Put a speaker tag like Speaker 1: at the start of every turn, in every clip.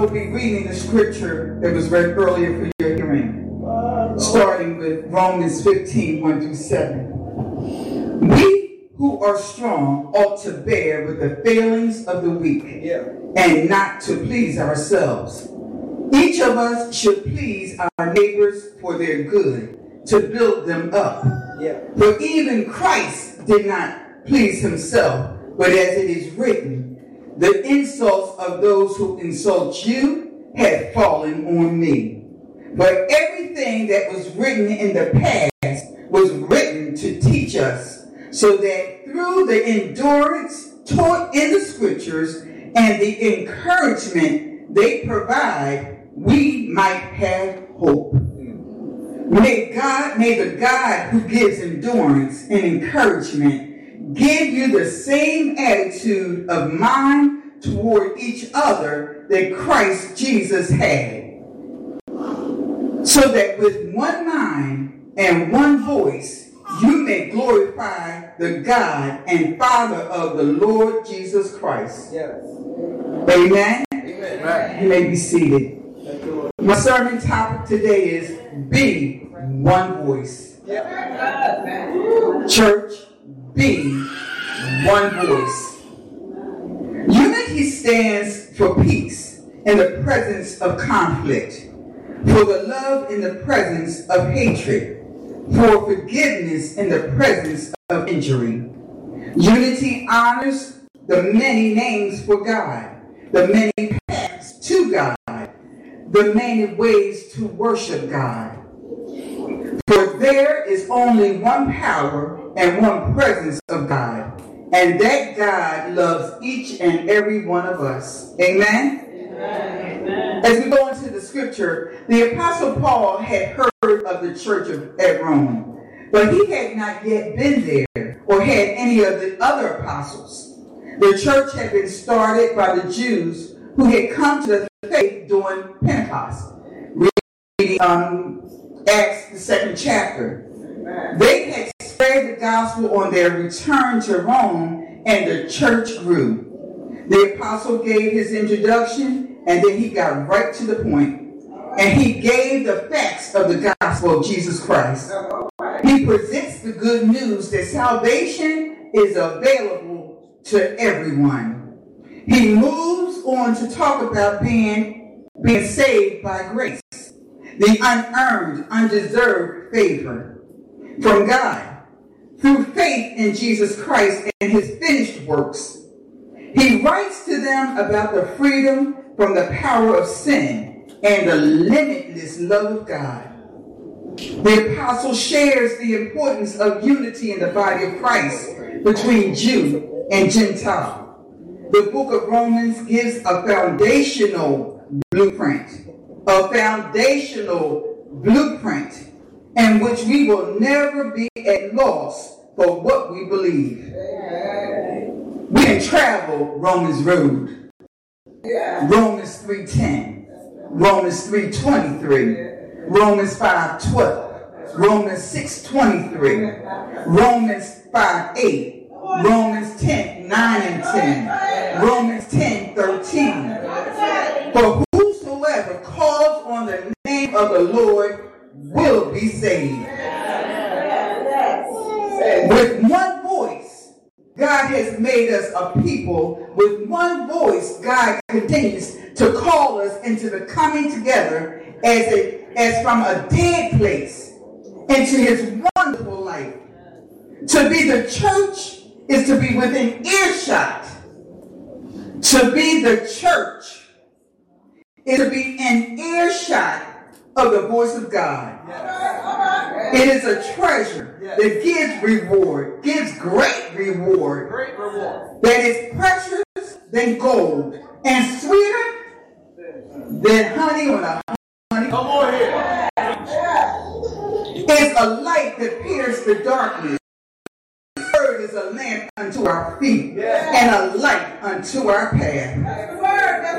Speaker 1: will be reading the scripture that was read earlier for your hearing, starting with Romans 15 1 through 7. We who are strong ought to bear with the failings of the weak
Speaker 2: Yeah.
Speaker 1: and not to please ourselves. Each of us should please our neighbors for their good, to build them up.
Speaker 2: Yeah.
Speaker 1: For even Christ did not please himself, but as it is written, the insults of those who insult you have fallen on me. But everything that was written in the past was written to teach us, so that through the endurance taught in the scriptures and the encouragement they provide, we might have hope. May God, may the God who gives endurance and encouragement give you the same attitude of mind toward each other that Christ Jesus had. So that with one mind and one voice, you may glorify the God and Father of the Lord Jesus Christ.
Speaker 2: Yes.
Speaker 1: Amen.
Speaker 2: Amen. Right.
Speaker 1: You may be seated.
Speaker 2: Thank you, Lord.
Speaker 1: My sermon topic today is Be One Voice.
Speaker 2: Yeah.
Speaker 1: Church, be one voice. Unity stands for peace in the presence of conflict, for the love in the presence of hatred, for forgiveness in the presence of injury. Unity honors the many names for God, the many paths to God, the many ways to worship God. For there is only one power and one presence of God, and that God loves each and every one of us. Amen? As we go into the scripture, the Apostle Paul had heard of the church of, at Rome, but he had not yet been there or had any of the other apostles. The church had been started by the Jews who had come to the faith during Pentecost. Reading um, Acts, the second chapter. They had spread the gospel on their return to Rome, and the church grew. The apostle gave his introduction, and then he got right to the point. And he gave the facts of the gospel of Jesus Christ. He presents the good news that salvation is available to everyone. He moves on to talk about being, being saved by grace, the unearned, undeserved favor from God through faith in Jesus Christ and his finished works. He writes to them about the freedom from the power of sin and the limitless love of God. The apostle shares the importance of unity in the body of Christ between Jew and Gentile. The book of Romans gives a foundational blueprint, a foundational blueprint in which we will never be at loss for what we believe. We can travel Romans road. Romans 3.10, Romans 3.23, Romans 5.12, Romans 6.23, Romans 5.8, Romans 10, 9 and 10, Romans 10, 13. For whosoever calls on the name of the Lord will be saved. With one voice, God has made us a people. With one voice, God continues to call us into the coming together as, a, as from a dead place into his wonderful life. To be the church is to be within earshot. To be the church is to be in earshot of the voice of God. It is a treasure that gives reward, gives great reward,
Speaker 2: Great reward.
Speaker 1: that is precious than gold and sweeter than honey on a honey.
Speaker 2: Come on here.
Speaker 1: Is a light that pierces the darkness. The word is a lamp unto our feet and a light unto our path.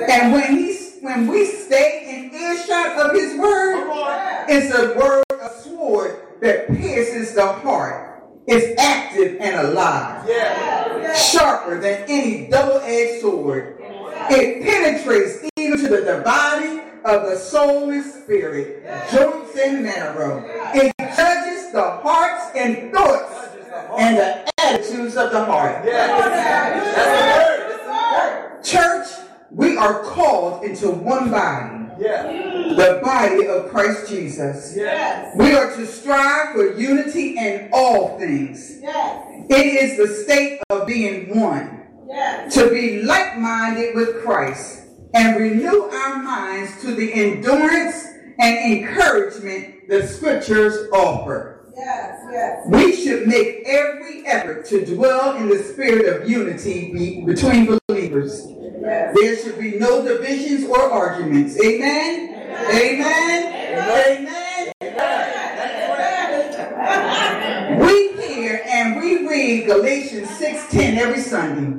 Speaker 1: And when he when we stay in earshot of his word, it's a word, a sword that pierces the heart. It's active and alive,
Speaker 2: Yeah.
Speaker 1: sharper than any double-edged sword. It penetrates even to the dividing of the soul and spirit, joints and marrow. It judges the hearts and thoughts and the attitudes of the heart.
Speaker 2: Yeah. That's the word. That's
Speaker 1: Church, we are called into one body,
Speaker 2: the. Yeah.
Speaker 1: the body of Christ Jesus.
Speaker 2: Yes.
Speaker 1: We are to strive for unity in all things.
Speaker 2: Yes.
Speaker 1: It is the state of being one,
Speaker 2: Yes.
Speaker 1: to be like minded with Christ and renew our minds to the endurance and encouragement the scriptures offer.
Speaker 2: Yes. Yes.
Speaker 1: We should make every effort to dwell in the spirit of unity be- between believers. There should be no divisions or arguments. Amen? Amen? Amen? We hear and we read Galatians 6:10 every Sunday.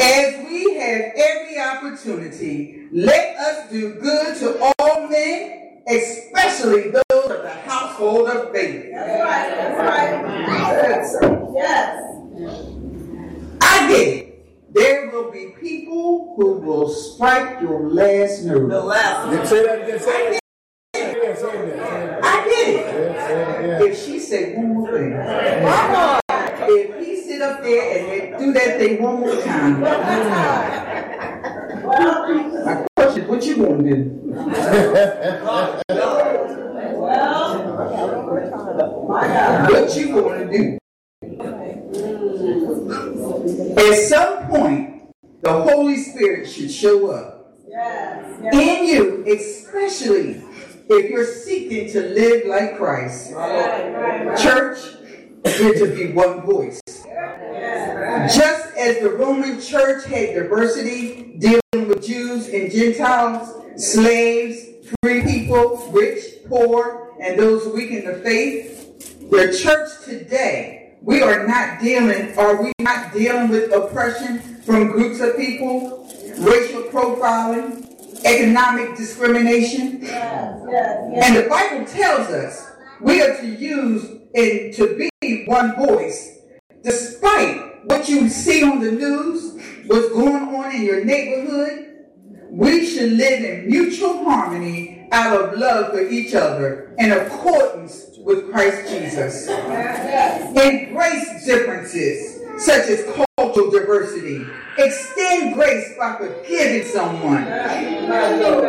Speaker 1: As we have every opportunity, let us do good to all men, especially those of the household of faith.
Speaker 2: That's right. That's right. Yes.
Speaker 1: I it. There will be people who will strike your last nerve.
Speaker 2: The last.
Speaker 3: Say that again. Say it again. Say it, say it again.
Speaker 1: I get it.
Speaker 3: Say it, say it again.
Speaker 1: If she say one more thing, if he sit up there and do that thing one more time, my question is, what you gonna do? well, What you gonna do? At some point, the Holy Spirit should show up
Speaker 2: Yes.
Speaker 1: in you, especially if you're seeking to live like Christ.
Speaker 2: Right. Right. Right.
Speaker 1: Church, we're to be one voice. Just as the Roman church had diversity dealing with Jews and Gentiles, slaves, free people, rich, poor, and those weak in the faith, the church today, we are not dealing, are we not dealing with oppression from groups of people, racial profiling, economic discrimination?
Speaker 2: Yes. Yes. yes.
Speaker 1: And the Bible tells us we are to use and to be one voice, despite what you see on the news, what's going on in your neighborhood. We should live in mutual harmony out of love for each other in accordance with Christ Jesus. Embrace differences such as cultural diversity. Extend grace by forgiving someone. So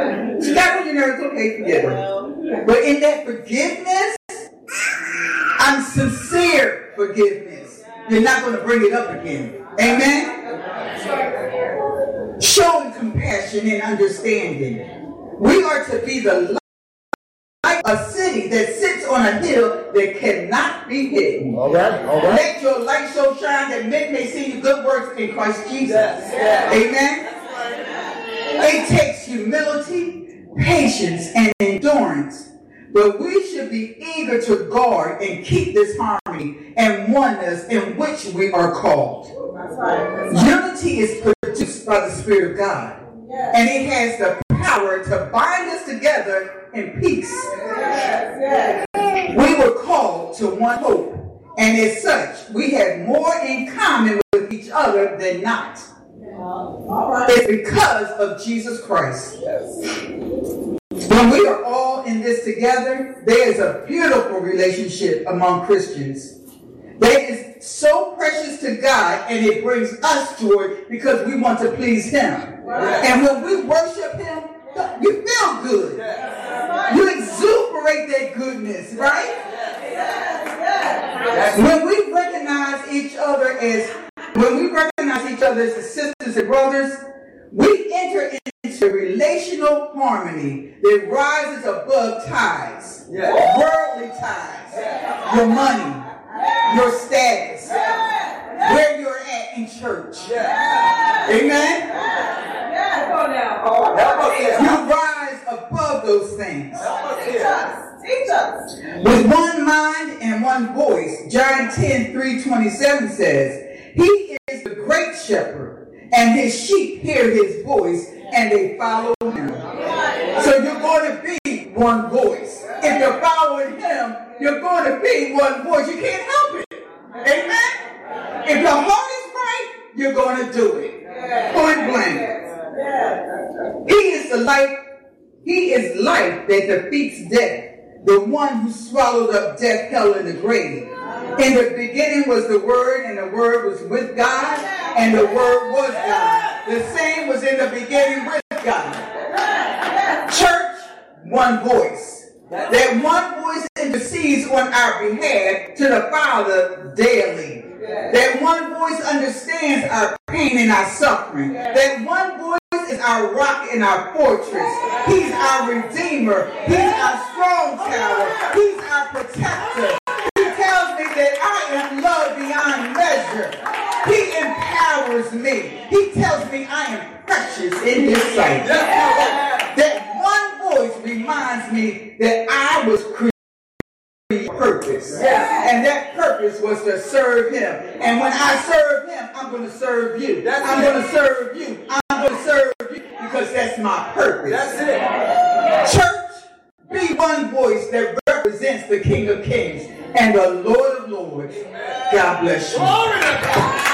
Speaker 1: that when you know it's okay, forgive her. But in that forgiveness, I'm sincere forgiveness. You're not going to bring it up again. Amen? Showing compassion and understanding. We are to be the a city that sits on a hill that cannot be hidden.
Speaker 3: All right, all right.
Speaker 1: Let your light so shine that men may see your good works in Christ Jesus. Yes. Amen. It takes humility, patience, and endurance. But we should be eager to guard and keep this harmony and oneness in which we are called.
Speaker 2: That's right.
Speaker 1: Unity is produced by the Spirit of God. And it has the power to bind us together in peace.
Speaker 2: Yes.
Speaker 1: We were called to one hope. And as such, we have more in common with each other than not.
Speaker 2: All right.
Speaker 1: It's because of Jesus Christ. Yes. When we are all in this together, there is a beautiful relationship among Christians. That is so precious to God and it brings us joy because we want to please Him. And when we worship Him, you feel good. You right? When we recognize each other as when we recognize each other as sisters and brothers, we enter into relational harmony that rises above ties, worldly ties, your money, your status, where you're at in church. Amen.
Speaker 2: Go now.
Speaker 1: Help us here. You rise above those things. With one mind and one voice, John 10 3 27 says, He is the great shepherd, and his sheep hear his voice, and they follow him. So you're going to be one voice. If you're following him, you're going to be one voice. You can't help it. Amen. If your heart is right, you're going to do it. Point blank. He is the life. He is life that defeats death. The one who swallowed up death, hell, and the grave. In the beginning was the Word, and the Word was with God, and the Word was God. The same was in the beginning with God. Church, one voice. That one voice intercedes on our behalf to the Father daily. That one voice understands our pain and our suffering. That one voice our rock and our fortress. He's our redeemer. He's our strong tower. He's our protector. He tells me that I am loved beyond measure. He empowers me. He tells me I am precious in his sight. That one voice reminds me that I was created for purpose. And that purpose was to serve him. And when I serve him, I'm going to serve you. I'm going to serve you. I'm going to serve you because that's my purpose.
Speaker 4: That's it.
Speaker 1: Church, be one voice that represents the King of Kings and the Lord of Lords. God bless you.
Speaker 4: Glory to God.